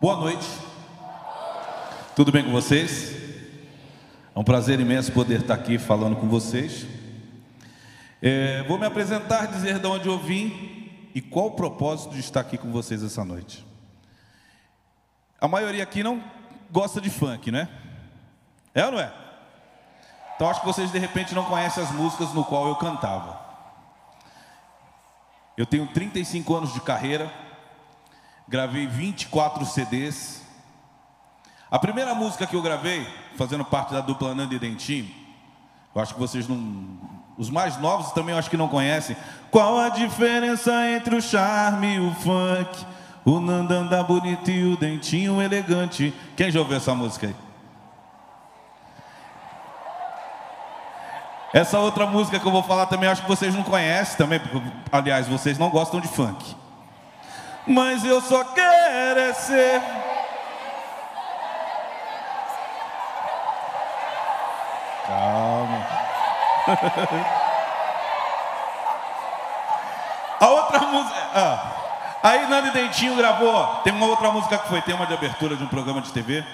Boa noite. Tudo bem com vocês? É um prazer imenso poder estar aqui falando com vocês. É, vou me apresentar, dizer de onde eu vim e qual o propósito de estar aqui com vocês essa noite. A maioria aqui não gosta de funk, né? É ou não é? Então acho que vocês de repente não conhecem as músicas no qual eu cantava. Eu tenho 35 anos de carreira, gravei 24 CDs. A primeira música que eu gravei, fazendo parte da dupla Nando e Dentinho, eu acho que vocês não. Os mais novos também eu acho que não conhecem. Qual a diferença entre o charme e o funk? O Nando anda bonito e o Dentinho elegante. Quem já ouviu essa música aí? Essa outra música que eu vou falar também, acho que vocês não conhecem também, aliás, vocês não gostam de funk. Mas eu só quero é ser. Calma. A outra música. Ah, aí Nando Dentinho gravou. Tem uma outra música que foi tema de abertura de um programa de TV.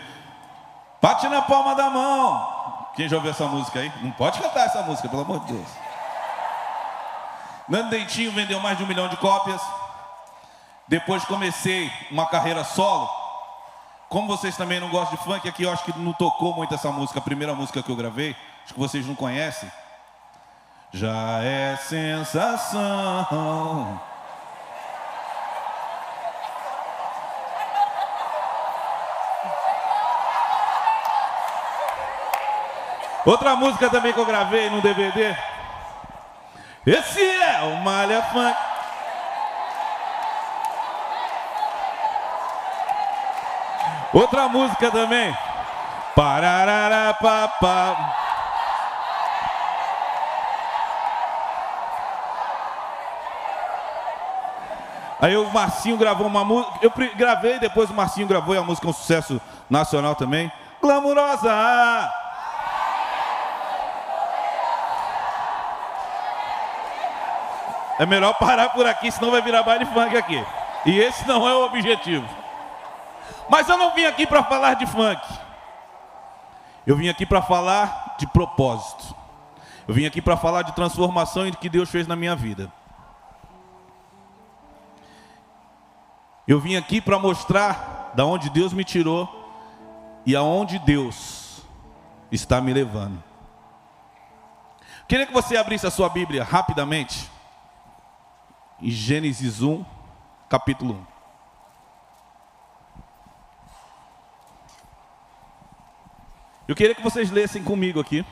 Bate na palma da mão. Quem já ouviu essa música aí? Não pode cantar essa música, pelo amor de Deus. Nando Dentinho vendeu mais de um milhão de cópias. Depois comecei uma carreira solo. Como vocês também não gostam de funk, aqui eu acho que não tocou muito essa música, a primeira música que eu gravei, acho que vocês não conhecem. Já é sensação. Outra música também que eu gravei no DVD. Esse é o Malha Funk. Outra música também. Parararapapá. Aí o Marcinho gravou uma música. Eu gravei, depois o Marcinho gravou e a música é um sucesso nacional também. Glamurosa! É melhor parar por aqui, senão vai virar baile funk aqui. E esse não é o objetivo. Mas eu não vim aqui para falar de funk. Eu vim aqui para falar de propósito. Eu vim aqui para falar de transformação e do que Deus fez na minha vida. Eu vim aqui para mostrar da onde Deus me tirou e aonde Deus está me levando. Queria que você abrisse a sua Bíblia rapidamente em Gênesis 1, capítulo 1. Eu queria que vocês lessem comigo aqui.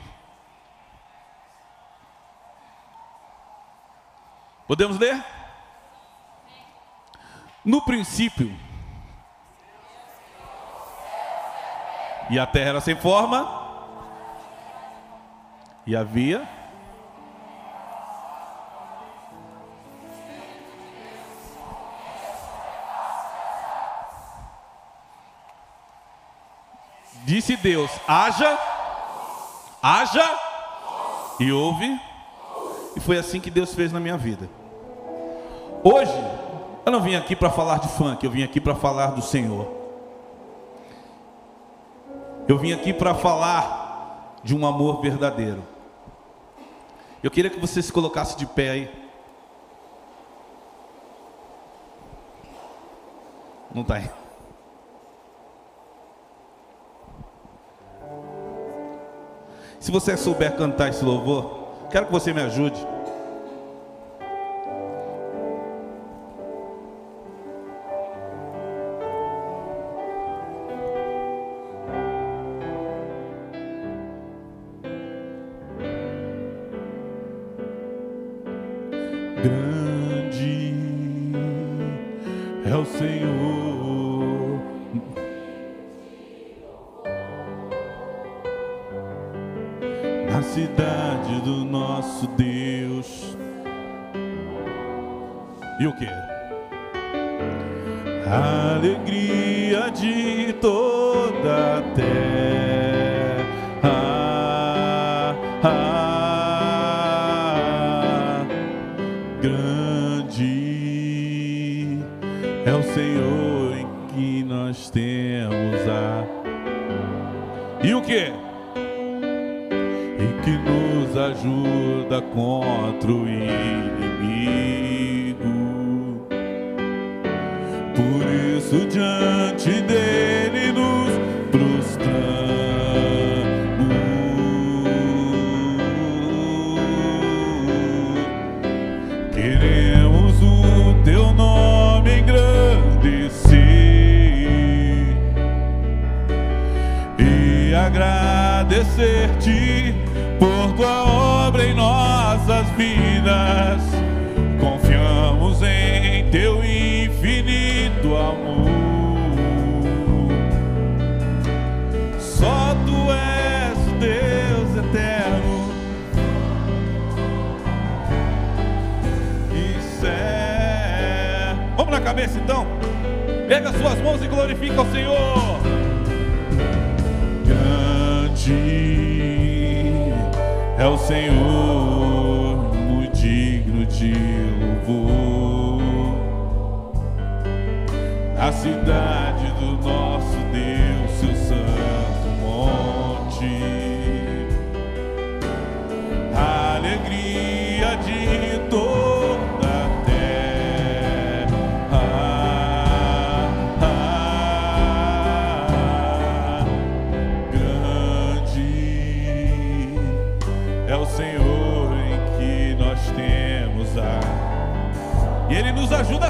Podemos ler? No princípio, e a terra era sem forma, e havia Disse Deus: haja, haja e ouve. E foi assim que Deus fez na minha vida. Hoje, eu não vim aqui para falar de funk, eu vim aqui para falar do Senhor. Eu vim aqui para falar de um amor verdadeiro. Eu queria que você se colocasse de pé aí. Não está aí. Se você souber cantar esse louvor, quero que você me ajude. E o que? Alegria de toda a terra. Ah, grande é o Senhor em que nós temos a. E o que? Que nos ajuda contra o inimigo. Isso, diante dele nos prostramos. Queremos o teu nome engrandecer e agradecer-te Então? Pega suas mãos e glorifica o Senhor. Grande é o Senhor, muito digno de louvor. A cidade do nosso Deus,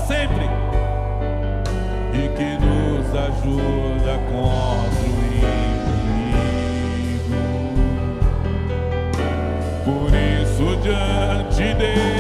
sempre. E que nos ajuda contra o inimigo. Por isso, diante dele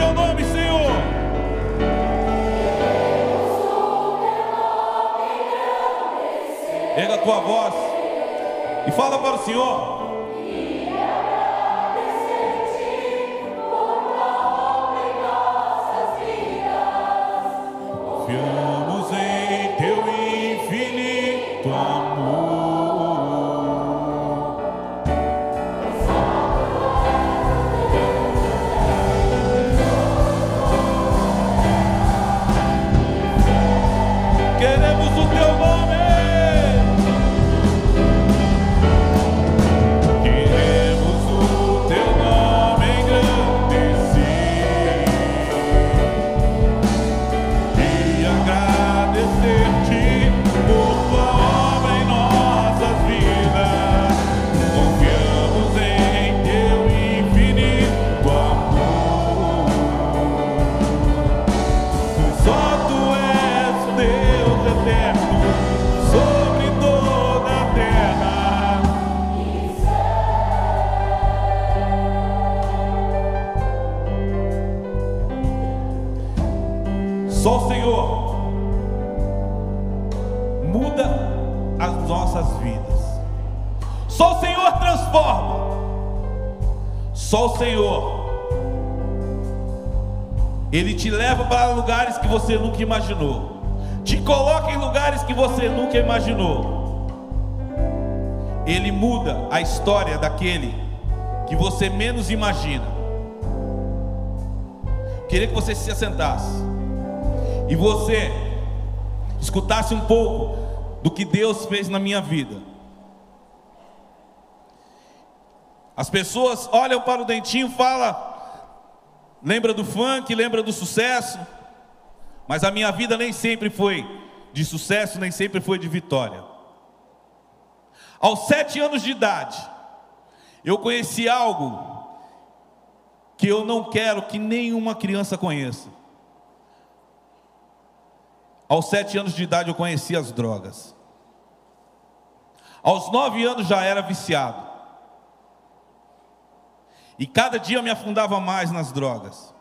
teu nome, Senhor. Erga a tua voz e fala para o Senhor. Você nunca imaginou. Te coloca em lugares que você nunca imaginou. Ele muda a história daquele que você menos imagina. Queria que você se assentasse e você escutasse um pouco do que Deus fez na minha vida. As pessoas olham para o dentinho falam: lembra do funk, lembra do sucesso, mas a minha vida nem sempre foi de sucesso, nem sempre foi de vitória. Aos sete anos de idade, eu conheci algo que eu não quero que nenhuma criança conheça. Aos sete anos de idade, eu conheci as drogas. Aos nove anos já era viciado. E cada dia me afundava mais nas drogas.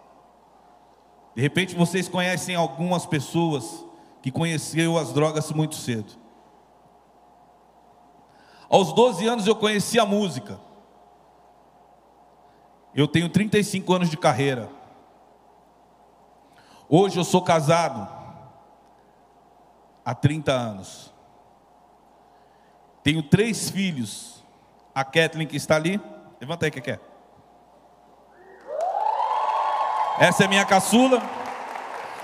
De repente vocês conhecem algumas pessoas que conheceram as drogas muito cedo. Aos 12 anos eu conheci a música. Eu tenho 35 anos de carreira. Hoje eu sou casado há 30 anos. Tenho três filhos. A Kathleen que está ali. Levanta aí, que quer. Essa é minha caçula.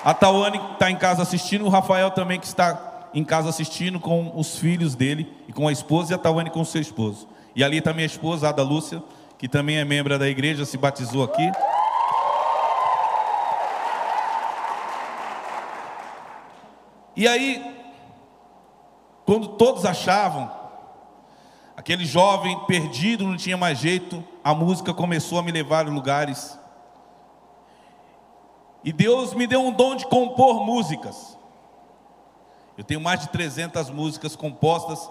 A Tawane está em casa assistindo. O Rafael também que está em casa assistindo com os filhos dele e com a esposa e a Tawane com seu esposo. E ali está minha esposa, Ada Lúcia, que também é membro da igreja, se batizou aqui. E aí, quando todos achavam, aquele jovem perdido, não tinha mais jeito, a música começou a me levar a lugares. E Deus me deu um dom de compor músicas. Eu tenho mais de 300 músicas compostas,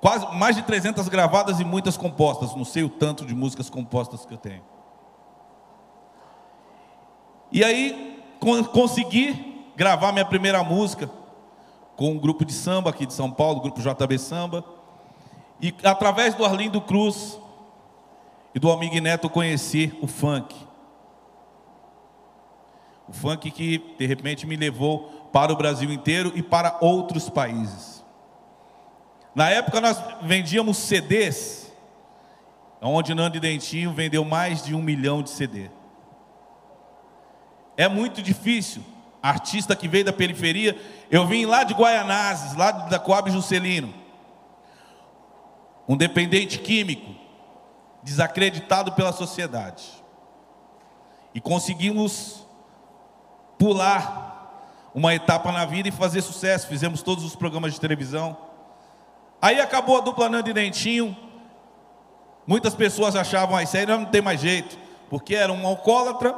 quase mais de 300 gravadas e muitas compostas. Não sei o tanto de músicas compostas que eu tenho. E aí consegui gravar minha primeira música com um grupo de samba aqui de São Paulo, o grupo JB Samba. E através do Arlindo Cruz e do amigo Neto eu conheci o funk. O funk que de repente me levou para o Brasil inteiro e para outros países. Na época nós vendíamos CDs, onde Nando Dentinho vendeu mais de um milhão de CD. É muito difícil artista que veio da periferia. Eu vim lá de Guaianazes, lá da Coab Juscelino. Um dependente químico, desacreditado pela sociedade. E conseguimos pular uma etapa na vida e fazer sucesso. Fizemos todos os programas de televisão. Aí acabou a dupla Nando e Dentinho. Muitas pessoas achavam, ah, isso aí não tem mais jeito, porque era um alcoólatra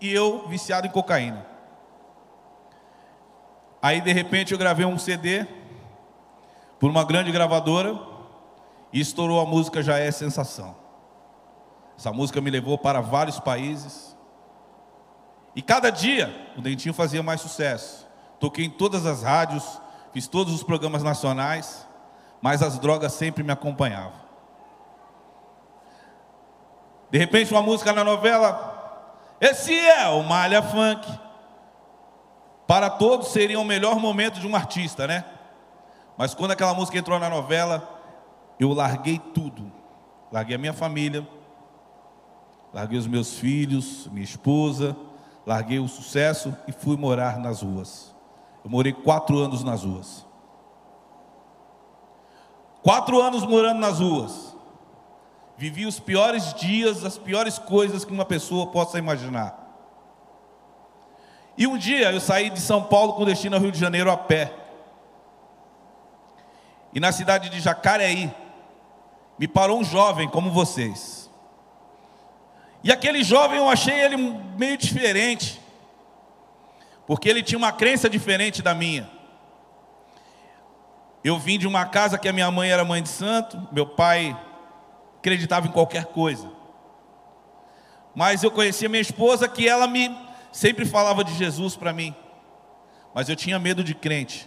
e eu viciado em cocaína. Aí de repente eu gravei um CD por uma grande gravadora e estourou a música Já é Sensação. Essa música me levou para vários países. E cada dia o Dentinho fazia mais sucesso. Toquei em todas as rádios, fiz todos os programas nacionais, mas as drogas sempre me acompanhavam. De repente uma música na novela, esse é o Malha Funk. Para todos seria o melhor momento de um artista, né? Mas quando aquela música entrou na novela, eu larguei tudo. Larguei a minha família, larguei os meus filhos, minha esposa, larguei o sucesso e fui morar nas ruas. Eu morei quatro anos nas ruas. Quatro anos morando nas ruas. Vivi os piores dias, as piores coisas que uma pessoa possa imaginar. E um dia eu saí de São Paulo com destino ao Rio de Janeiro a pé. E na cidade de Jacareí, me parou um jovem como vocês. E aquele jovem eu achei ele meio diferente, porque ele tinha uma crença diferente da minha. Eu vim de uma casa que a minha mãe era mãe de santo, meu pai acreditava em qualquer coisa. Mas eu conhecia minha esposa que ela me sempre falava de Jesus para mim, mas eu tinha medo de crente.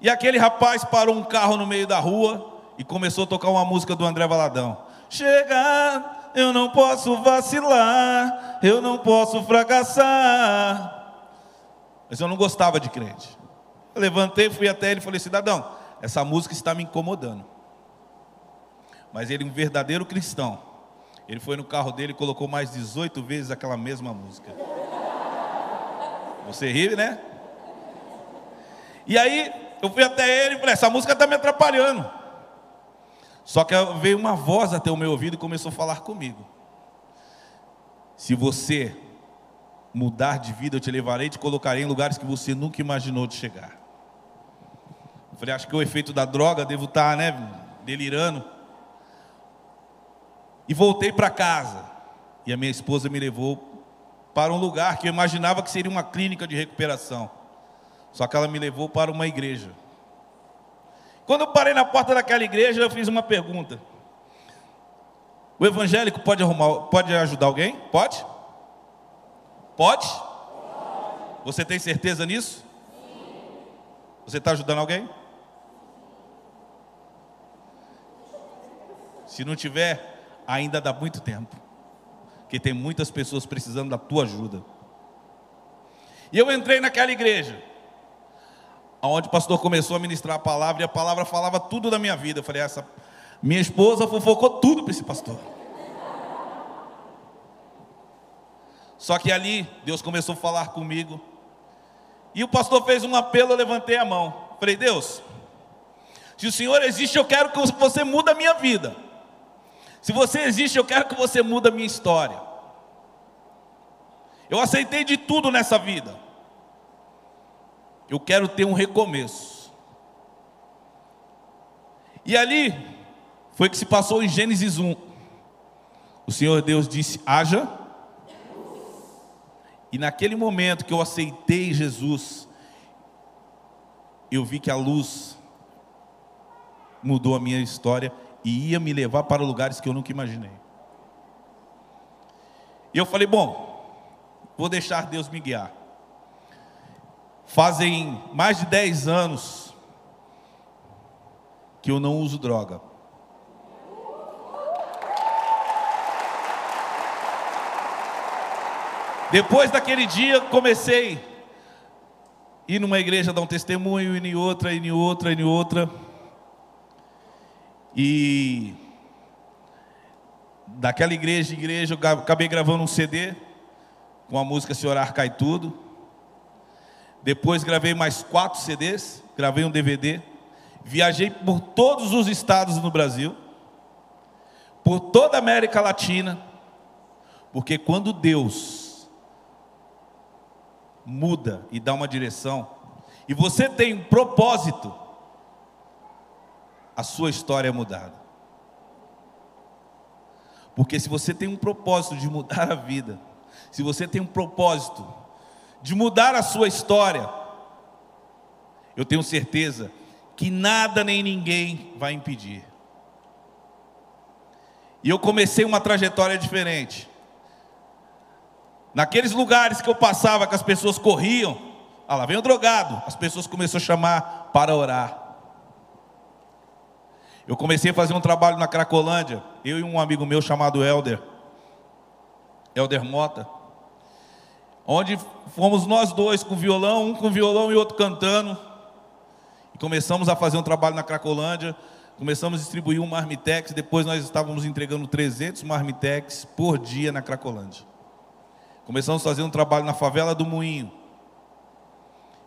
E aquele rapaz parou um carro no meio da rua e começou a tocar uma música do André Valadão. Chega, eu não posso vacilar, eu não posso fracassar. Mas eu não gostava de crente. Eu levantei, fui até ele e falei: cidadão, essa música está me incomodando. Mas ele, um verdadeiro cristão, ele foi no carro dele e colocou mais 18 vezes aquela mesma música. Você ri, né? E aí eu fui até ele e falei: essa música está me atrapalhando. Só que veio uma voz até o meu ouvido e começou a falar comigo. Se você mudar de vida, eu te levarei e te colocarei em lugares que você nunca imaginou de chegar. Eu falei, acho que o efeito da droga, devo estar, né, delirando. E voltei para casa. E a minha esposa me levou para um lugar que eu imaginava que seria uma clínica de recuperação. Só que ela me levou para uma igreja. Quando eu parei na porta daquela igreja, eu fiz uma pergunta. O evangélico pode arrumar, pode ajudar alguém? Pode? Pode? Você tem certeza nisso? Você está ajudando alguém? Se não tiver, ainda dá muito tempo. Porque tem muitas pessoas precisando da tua ajuda. E eu entrei naquela igreja, onde o pastor começou a ministrar a palavra, e a palavra falava tudo da minha vida. Eu falei, essa minha esposa fofocou tudo para esse pastor. Só que ali Deus começou a falar comigo. E o pastor fez um apelo, eu levantei a mão. Falei, Deus, se o Senhor existe, eu quero que você mude a minha vida. Se você existe, eu quero que você mude a minha história. Eu aceitei de tudo nessa vida. Eu quero ter um recomeço. E ali foi que se passou em Gênesis 1. O Senhor Deus disse: haja. E naquele momento que eu aceitei Jesus, eu vi que a luz mudou a minha história e ia me levar para lugares que eu nunca imaginei. E eu falei: bom, vou deixar Deus me guiar. Fazem mais de 10 anos que eu não uso droga. Depois daquele dia, comecei a ir numa igreja dar um testemunho, ir em outra, ir em outra, ir em outra. E daquela igreja, igreja, eu acabei gravando um CD com a música Se Orar Cai Tudo. Depois gravei mais quatro CDs, gravei um DVD. Viajei por todos os estados no Brasil, por toda a América Latina, porque quando Deus muda e dá uma direção, e você tem um propósito, a sua história é mudada. Porque se você tem um propósito de mudar a vida, se você tem um propósito de mudar a sua história, eu tenho certeza que nada nem ninguém vai impedir. E eu comecei uma trajetória diferente. Naqueles lugares que eu passava, que as pessoas corriam, ah lá vem o drogado, as pessoas começaram a chamar para orar. Eu comecei a fazer um trabalho na Cracolândia, eu e um amigo meu chamado Elder, Elder Mota, onde fomos nós dois com violão, um com violão e outro cantando, e começamos a fazer um trabalho na Cracolândia, começamos a distribuir um marmitex, depois nós estávamos entregando 300 marmitex por dia na Cracolândia. Começamos a fazer um trabalho na favela do Moinho,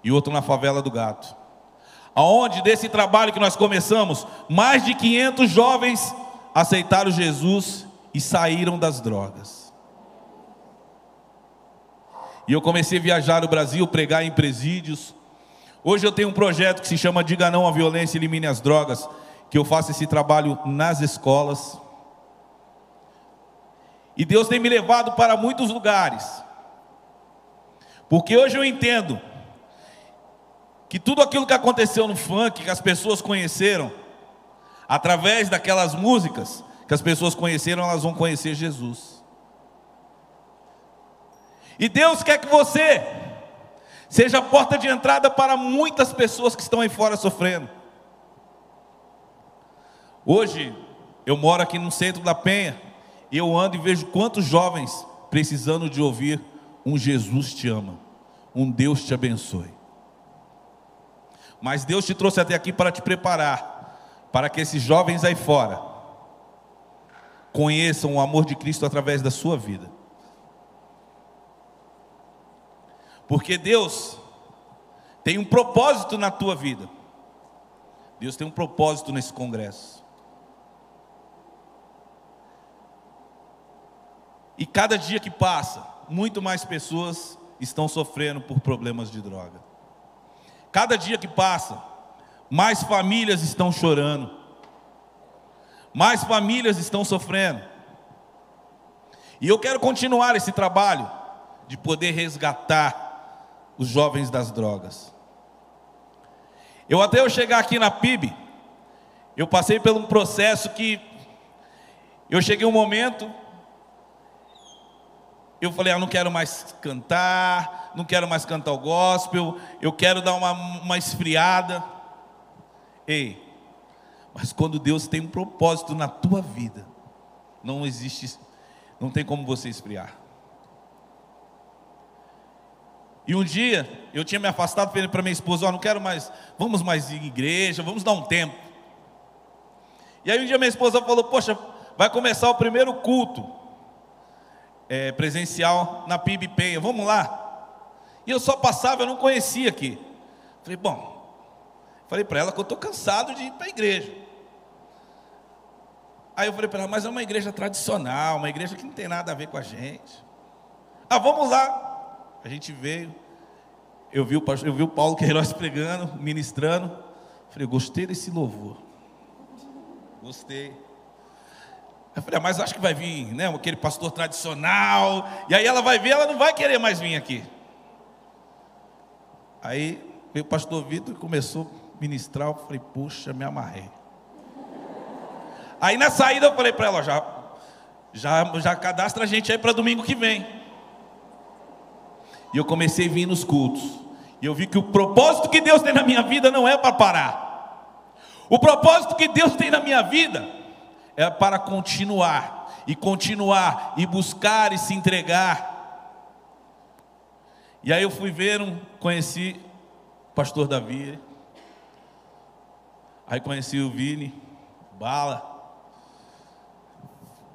e outro na favela do Gato aonde desse trabalho que nós começamos, mais de 500 jovens aceitaram Jesus e saíram das drogas. E eu comecei a viajar no Brasil, pregar em presídios. Hoje eu tenho um projeto que se chama Diga Não à Violência Elimine as Drogas, que eu faço esse trabalho nas escolas. E Deus tem me levado para muitos lugares. Porque hoje eu entendo que tudo aquilo que aconteceu no funk, que as pessoas conheceram, através daquelas músicas que as pessoas conheceram, elas vão conhecer Jesus. E Deus quer que você seja a porta de entrada para muitas pessoas que estão aí fora sofrendo. Hoje, eu moro aqui no centro da Penha, e eu ando e vejo quantos jovens precisando de ouvir um Jesus te ama, um Deus te abençoe. Mas Deus te trouxe até aqui para te preparar, para que esses jovens aí fora conheçam o amor de Cristo através da sua vida. Porque Deus tem um propósito na tua vida. Deus tem um propósito nesse congresso. E cada dia que passa, muito mais pessoas estão sofrendo por problemas de droga. Cada dia que passa, mais famílias estão chorando, mais famílias estão sofrendo. E eu quero continuar esse trabalho de poder resgatar os jovens das drogas. Eu até eu chegar aqui na PIB, Eu passei por um processo que eu cheguei um momento, eu falei, ah, não quero mais cantar, não quero mais cantar o gospel, eu quero dar uma, uma esfriada. Ei, mas quando Deus tem um propósito na tua vida, não existe, não tem como você esfriar. E um dia eu tinha me afastado para minha esposa, oh, não quero mais, vamos mais em igreja, vamos dar um tempo. E aí um dia minha esposa falou, poxa, vai começar o primeiro culto é, presencial na PIB Penha, vamos lá. E eu só passava, eu não conhecia aqui. Falei, bom, falei para ela que eu estou cansado de ir para a igreja. Aí eu falei para ela, mas é uma igreja tradicional, uma igreja que não tem nada a ver com a gente. Ah, vamos lá. A gente veio, eu vi o, eu vi o Paulo Queiroz pregando, ministrando. Falei, gostei desse louvor. Gostei. Eu falei, ah, mas acho que vai vir, né, aquele pastor tradicional. E aí ela vai ver, ela não vai querer mais vir aqui. Aí veio o pastor Vitor e começou a ministrar. Eu falei, puxa, me amarrei. Aí na saída eu falei para ela, já, já, já cadastra a gente aí para domingo que vem. E eu comecei a vir nos cultos. E eu vi que o propósito que Deus tem na minha vida não é para parar. O propósito que Deus tem na minha vida é para continuar e continuar e buscar e se entregar. E aí eu fui ver, um, conheci o pastor Davi. Aí conheci o Vini, Bala.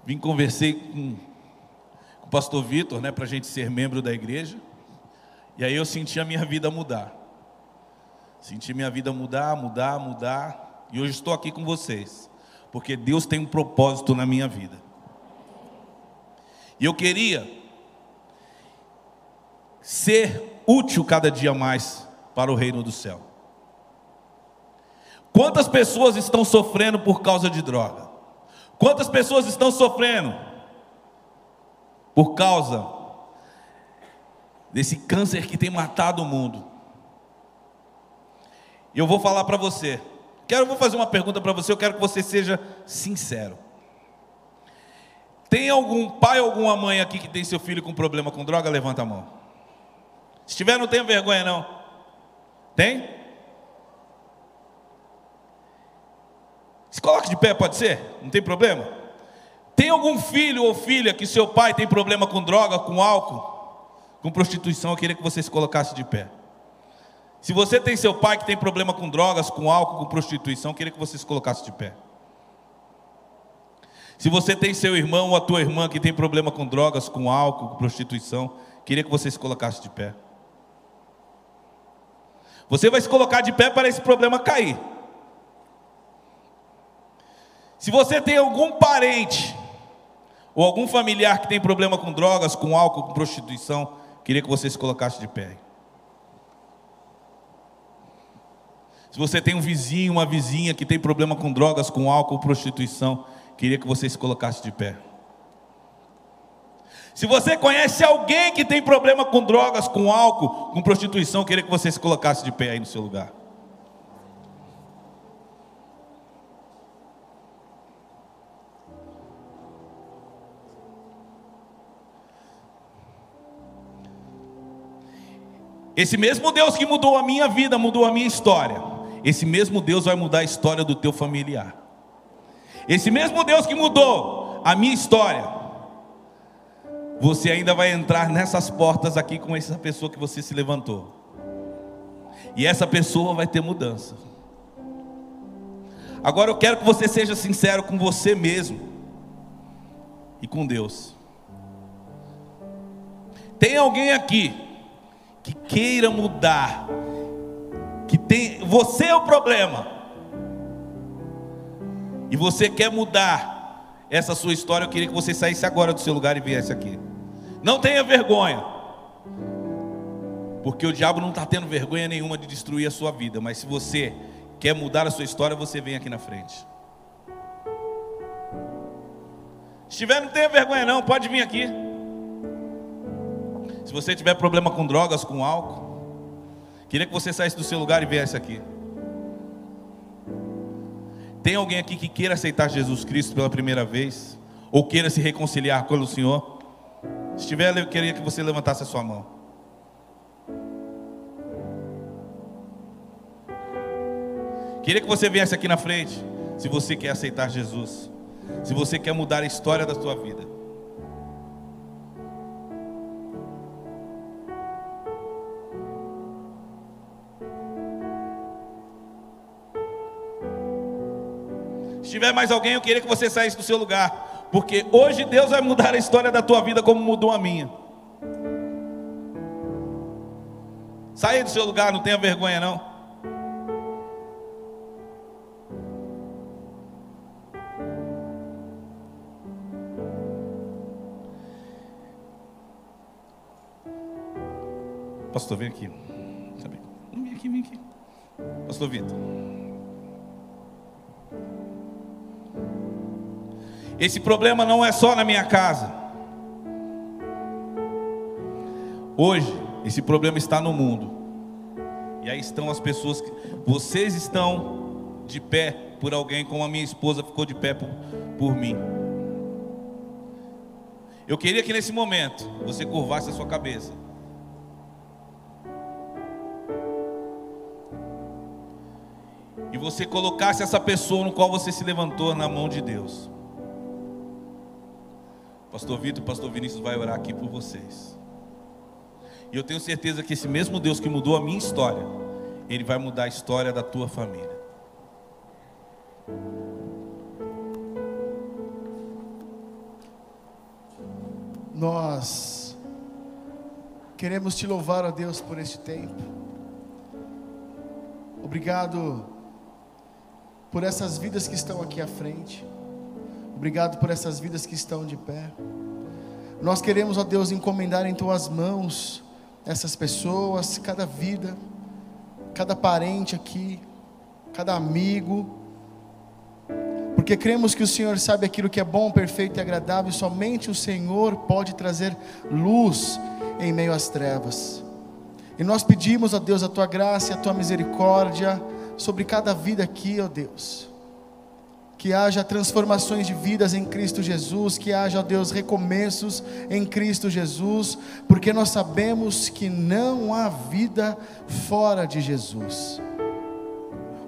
Vim conversei com, com o pastor Vitor, né, para a gente ser membro da igreja. E aí eu senti a minha vida mudar. Senti minha vida mudar, mudar, mudar. E hoje estou aqui com vocês. Porque Deus tem um propósito na minha vida. E eu queria ser útil cada dia mais para o reino do céu. Quantas pessoas estão sofrendo por causa de droga? Quantas pessoas estão sofrendo por causa desse câncer que tem matado o mundo. E eu vou falar para você. Quero vou fazer uma pergunta para você, eu quero que você seja sincero. Tem algum pai ou alguma mãe aqui que tem seu filho com problema com droga? Levanta a mão. Se tiver, não tenha vergonha não. Tem? Se coloque de pé, pode ser? Não tem problema? Tem algum filho ou filha que seu pai tem problema com droga, com álcool? Com prostituição, eu queria que você se colocasse de pé. Se você tem seu pai que tem problema com drogas, com álcool, com prostituição, eu queria que você se colocasse de pé. Se você tem seu irmão ou a tua irmã que tem problema com drogas, com álcool, com prostituição, queria que você se colocasse de pé. Você vai se colocar de pé para esse problema cair. Se você tem algum parente ou algum familiar que tem problema com drogas, com álcool, com prostituição, Queria que você se colocasse de pé. Se você tem um vizinho, uma vizinha que tem problema com drogas, com álcool, prostituição, queria que você se colocasse de pé. Se você conhece alguém que tem problema com drogas, com álcool, com prostituição, queria que você se colocasse de pé aí no seu lugar. Esse mesmo Deus que mudou a minha vida, mudou a minha história. Esse mesmo Deus vai mudar a história do teu familiar. Esse mesmo Deus que mudou a minha história, você ainda vai entrar nessas portas aqui com essa pessoa que você se levantou. E essa pessoa vai ter mudança. Agora eu quero que você seja sincero com você mesmo e com Deus. Tem alguém aqui que queira mudar, que tem, você é o problema. E você quer mudar essa sua história, eu queria que você saísse agora do seu lugar e viesse aqui. Não tenha vergonha. Porque o diabo não está tendo vergonha nenhuma de destruir a sua vida. Mas se você quer mudar a sua história, você vem aqui na frente. Se tiver, não tenha vergonha não, pode vir aqui. Se você tiver problema com drogas, com álcool, queria que você saísse do seu lugar e viesse aqui. Tem alguém aqui que queira aceitar Jesus Cristo pela primeira vez? Ou queira se reconciliar com o Senhor? Se tiver, eu queria que você levantasse a sua mão. Queria que você viesse aqui na frente, se você quer aceitar Jesus, se você quer mudar a história da sua vida. Se tiver mais alguém, eu queria que você saísse do seu lugar, porque hoje Deus vai mudar a história da tua vida como mudou a minha. Saia do seu lugar, não tenha vergonha não. Pastor, vem aqui. Vem aqui, vem aqui. Pastor Vitor. Esse problema não é só na minha casa. Hoje, esse problema está no mundo. E aí estão as pessoas que. Vocês estão de pé por alguém, como a minha esposa ficou de pé por, por mim. Eu queria que nesse momento você curvasse a sua cabeça. E você colocasse essa pessoa no qual você se levantou na mão de Deus. Pastor Vitor, Pastor Vinícius vai orar aqui por vocês. E eu tenho certeza que esse mesmo Deus que mudou a minha história, Ele vai mudar a história da tua família. Nós queremos te louvar, a Deus, por este tempo. Obrigado por essas vidas que estão aqui à frente. Obrigado por essas vidas que estão de pé. Nós queremos, ó Deus, encomendar em tuas mãos essas pessoas, cada vida, cada parente aqui, cada amigo, porque cremos que o Senhor sabe aquilo que é bom, perfeito e agradável, somente o Senhor pode trazer luz em meio às trevas. E nós pedimos, ó Deus, a tua graça e a tua misericórdia sobre cada vida aqui, ó Deus que haja transformações de vidas em Cristo Jesus, que haja, ó Deus, recomeços em Cristo Jesus, porque nós sabemos que não há vida fora de Jesus.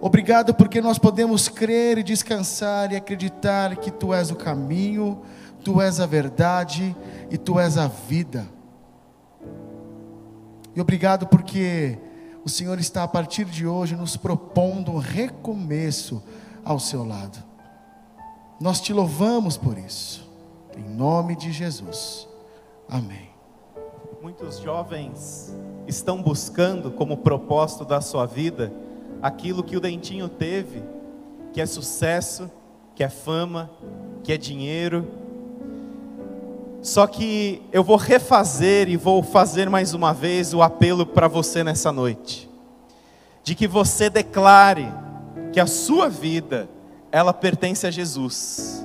Obrigado porque nós podemos crer e descansar e acreditar que Tu és o caminho, Tu és a verdade e Tu és a vida. E obrigado porque o Senhor está a partir de hoje nos propondo um recomeço ao seu lado. Nós te louvamos por isso, em nome de Jesus. Amém. Muitos jovens estão buscando como propósito da sua vida aquilo que o Dentinho teve, que é sucesso, que é fama, que é dinheiro. Só que eu vou refazer e vou fazer mais uma vez o apelo para você nessa noite, de que você declare que a sua vida ela pertence a Jesus.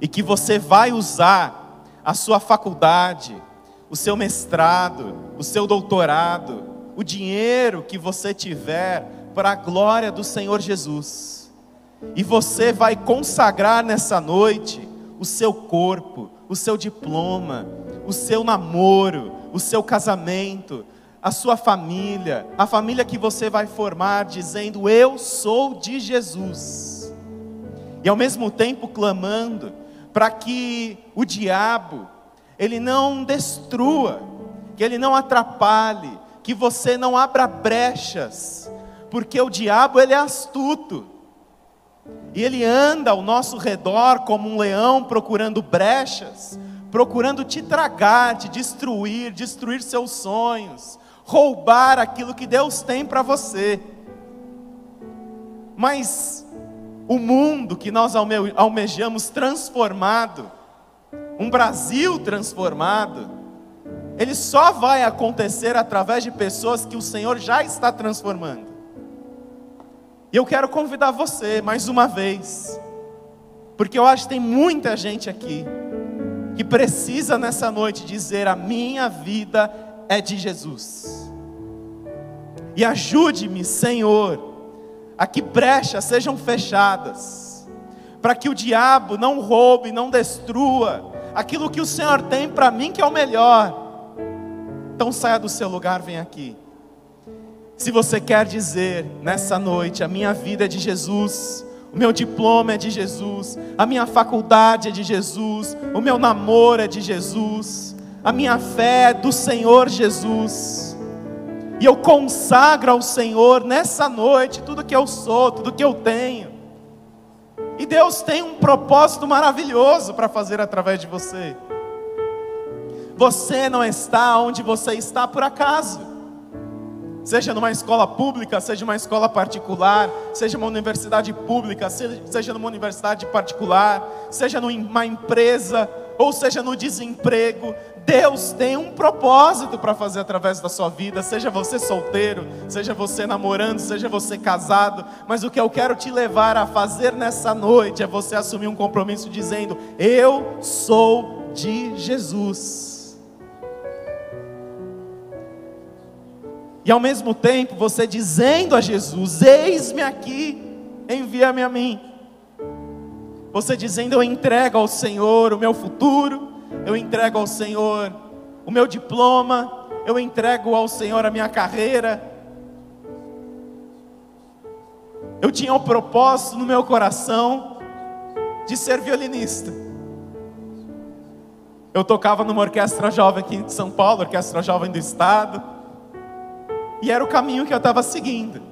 E que você vai usar a sua faculdade, o seu mestrado, o seu doutorado, o dinheiro que você tiver para a glória do Senhor Jesus. E você vai consagrar nessa noite o seu corpo, o seu diploma, o seu namoro, o seu casamento, a sua família, a família que você vai formar, dizendo: Eu sou de Jesus e ao mesmo tempo clamando para que o diabo ele não destrua, que ele não atrapalhe, que você não abra brechas, porque o diabo ele é astuto. E ele anda ao nosso redor como um leão procurando brechas, procurando te tragar, te destruir, destruir seus sonhos, roubar aquilo que Deus tem para você. Mas o mundo que nós almejamos transformado, um Brasil transformado, ele só vai acontecer através de pessoas que o Senhor já está transformando. E eu quero convidar você mais uma vez, porque eu acho que tem muita gente aqui que precisa nessa noite dizer: a minha vida é de Jesus. E ajude-me, Senhor, a que brechas sejam fechadas, para que o diabo não roube, não destrua aquilo que o Senhor tem para mim que é o melhor. Então saia do seu lugar, vem aqui. Se você quer dizer nessa noite, a minha vida é de Jesus, o meu diploma é de Jesus, a minha faculdade é de Jesus, o meu namoro é de Jesus, a minha fé é do Senhor Jesus. E eu consagro ao Senhor nessa noite tudo que eu sou, tudo que eu tenho. E Deus tem um propósito maravilhoso para fazer através de você. Você não está onde você está por acaso seja numa escola pública, seja uma escola particular, seja uma universidade pública, seja numa universidade particular, seja numa empresa, ou seja no desemprego, Deus tem um propósito para fazer através da sua vida, seja você solteiro, seja você namorando, seja você casado, mas o que eu quero te levar a fazer nessa noite é você assumir um compromisso dizendo: Eu sou de Jesus. E ao mesmo tempo você dizendo a Jesus: Eis-me aqui, envia-me a mim. Você dizendo: Eu entrego ao Senhor o meu futuro, eu entrego ao Senhor o meu diploma, eu entrego ao Senhor a minha carreira. Eu tinha o um propósito no meu coração de ser violinista. Eu tocava numa orquestra jovem aqui de São Paulo, orquestra jovem do estado. E era o caminho que eu estava seguindo.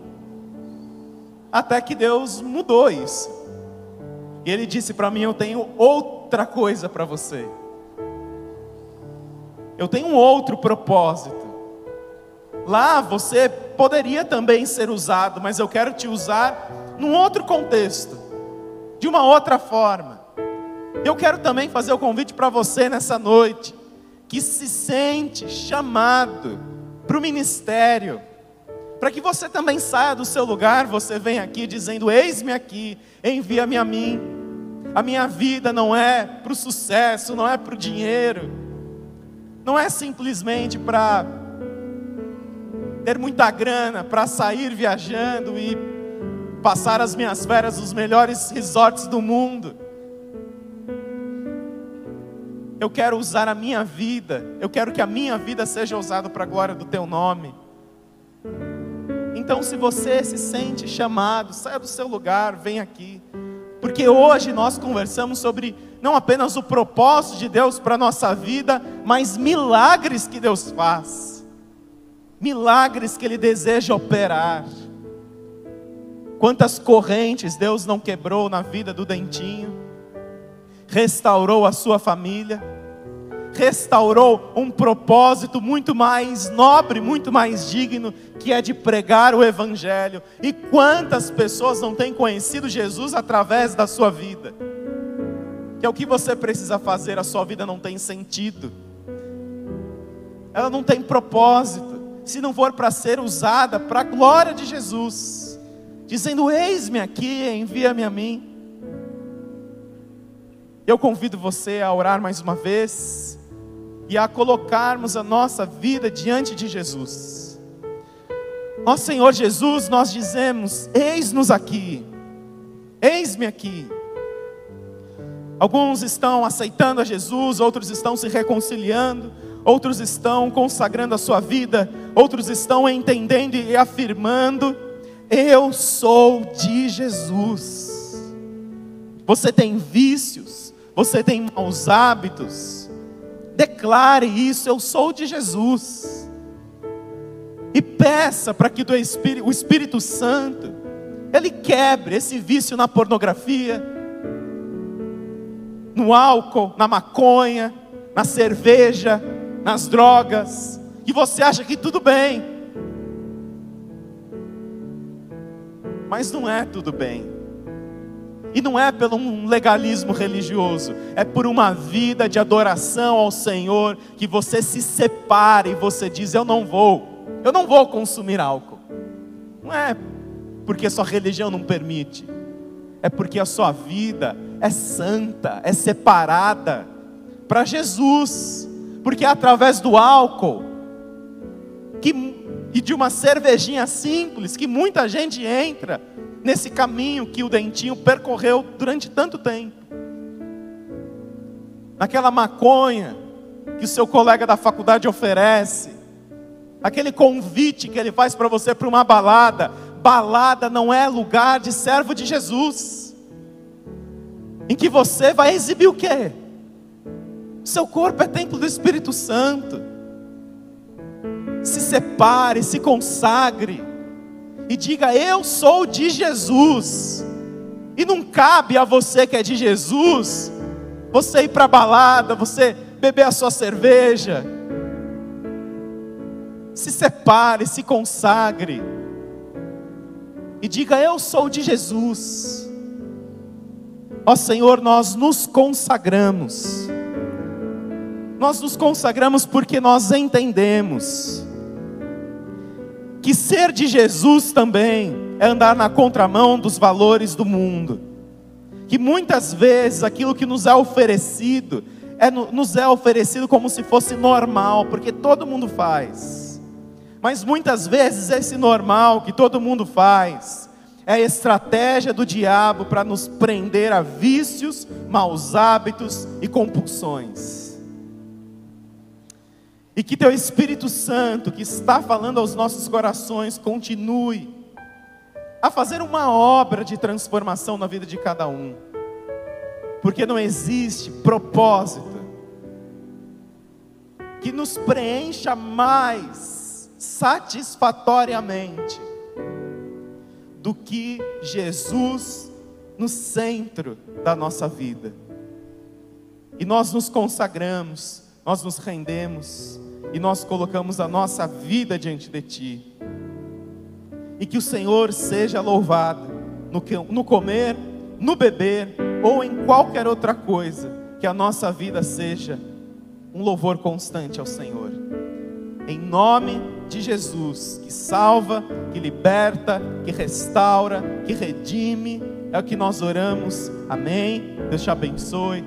Até que Deus mudou isso. E Ele disse para mim: Eu tenho outra coisa para você. Eu tenho um outro propósito. Lá você poderia também ser usado, mas eu quero te usar num outro contexto, de uma outra forma. Eu quero também fazer o convite para você nessa noite, que se sente chamado para o ministério, para que você também saia do seu lugar, você vem aqui dizendo: Eis-me aqui, envia-me a mim. A minha vida não é para o sucesso, não é para o dinheiro, não é simplesmente para ter muita grana, para sair viajando e passar as minhas férias nos melhores resorts do mundo. Eu quero usar a minha vida, eu quero que a minha vida seja usada para a glória do teu nome. Então, se você se sente chamado, saia do seu lugar, vem aqui. Porque hoje nós conversamos sobre não apenas o propósito de Deus para a nossa vida, mas milagres que Deus faz. Milagres que Ele deseja operar. Quantas correntes Deus não quebrou na vida do Dentinho, restaurou a sua família restaurou um propósito muito mais nobre, muito mais digno, que é de pregar o Evangelho. E quantas pessoas não têm conhecido Jesus através da sua vida? Que é o que você precisa fazer, a sua vida não tem sentido, ela não tem propósito, se não for para ser usada para a glória de Jesus, dizendo: Eis-me aqui, envia-me a mim. Eu convido você a orar mais uma vez e a colocarmos a nossa vida diante de Jesus. Ó Senhor Jesus, nós dizemos: Eis-nos aqui, eis-me aqui. Alguns estão aceitando a Jesus, outros estão se reconciliando, outros estão consagrando a sua vida, outros estão entendendo e afirmando: Eu sou de Jesus. Você tem vícios, você tem maus hábitos, Declare isso, eu sou de Jesus. E peça para que o Espírito Santo, ele quebre esse vício na pornografia, no álcool, na maconha, na cerveja, nas drogas, que você acha que tudo bem. Mas não é tudo bem. E não é pelo um legalismo religioso, é por uma vida de adoração ao Senhor que você se separa e você diz: Eu não vou, eu não vou consumir álcool. Não é porque sua religião não permite, é porque a sua vida é santa, é separada para Jesus, porque é através do álcool que, e de uma cervejinha simples que muita gente entra nesse caminho que o dentinho percorreu durante tanto tempo. Naquela maconha que o seu colega da faculdade oferece, aquele convite que ele faz para você para uma balada. Balada não é lugar de servo de Jesus, em que você vai exibir o quê? Seu corpo é templo do Espírito Santo. Se separe, se consagre e diga: Eu sou de Jesus. E não cabe a você que é de Jesus, você ir para a balada, você beber a sua cerveja. Se separe, se consagre. E diga: Eu sou de Jesus. Ó Senhor, nós nos consagramos. Nós nos consagramos porque nós entendemos que ser de Jesus também é andar na contramão dos valores do mundo. Que muitas vezes aquilo que nos é oferecido é, nos é oferecido como se fosse normal, porque todo mundo faz. Mas muitas vezes esse normal que todo mundo faz é a estratégia do diabo para nos prender a vícios, maus hábitos e compulsões. E que teu Espírito Santo, que está falando aos nossos corações, continue a fazer uma obra de transformação na vida de cada um. Porque não existe propósito que nos preencha mais satisfatoriamente do que Jesus no centro da nossa vida. E nós nos consagramos, nós nos rendemos e nós colocamos a nossa vida diante de Ti. E que o Senhor seja louvado no, que, no comer, no beber ou em qualquer outra coisa, que a nossa vida seja um louvor constante ao Senhor. Em nome de Jesus, que salva, que liberta, que restaura, que redime, é o que nós oramos. Amém. Deus te abençoe.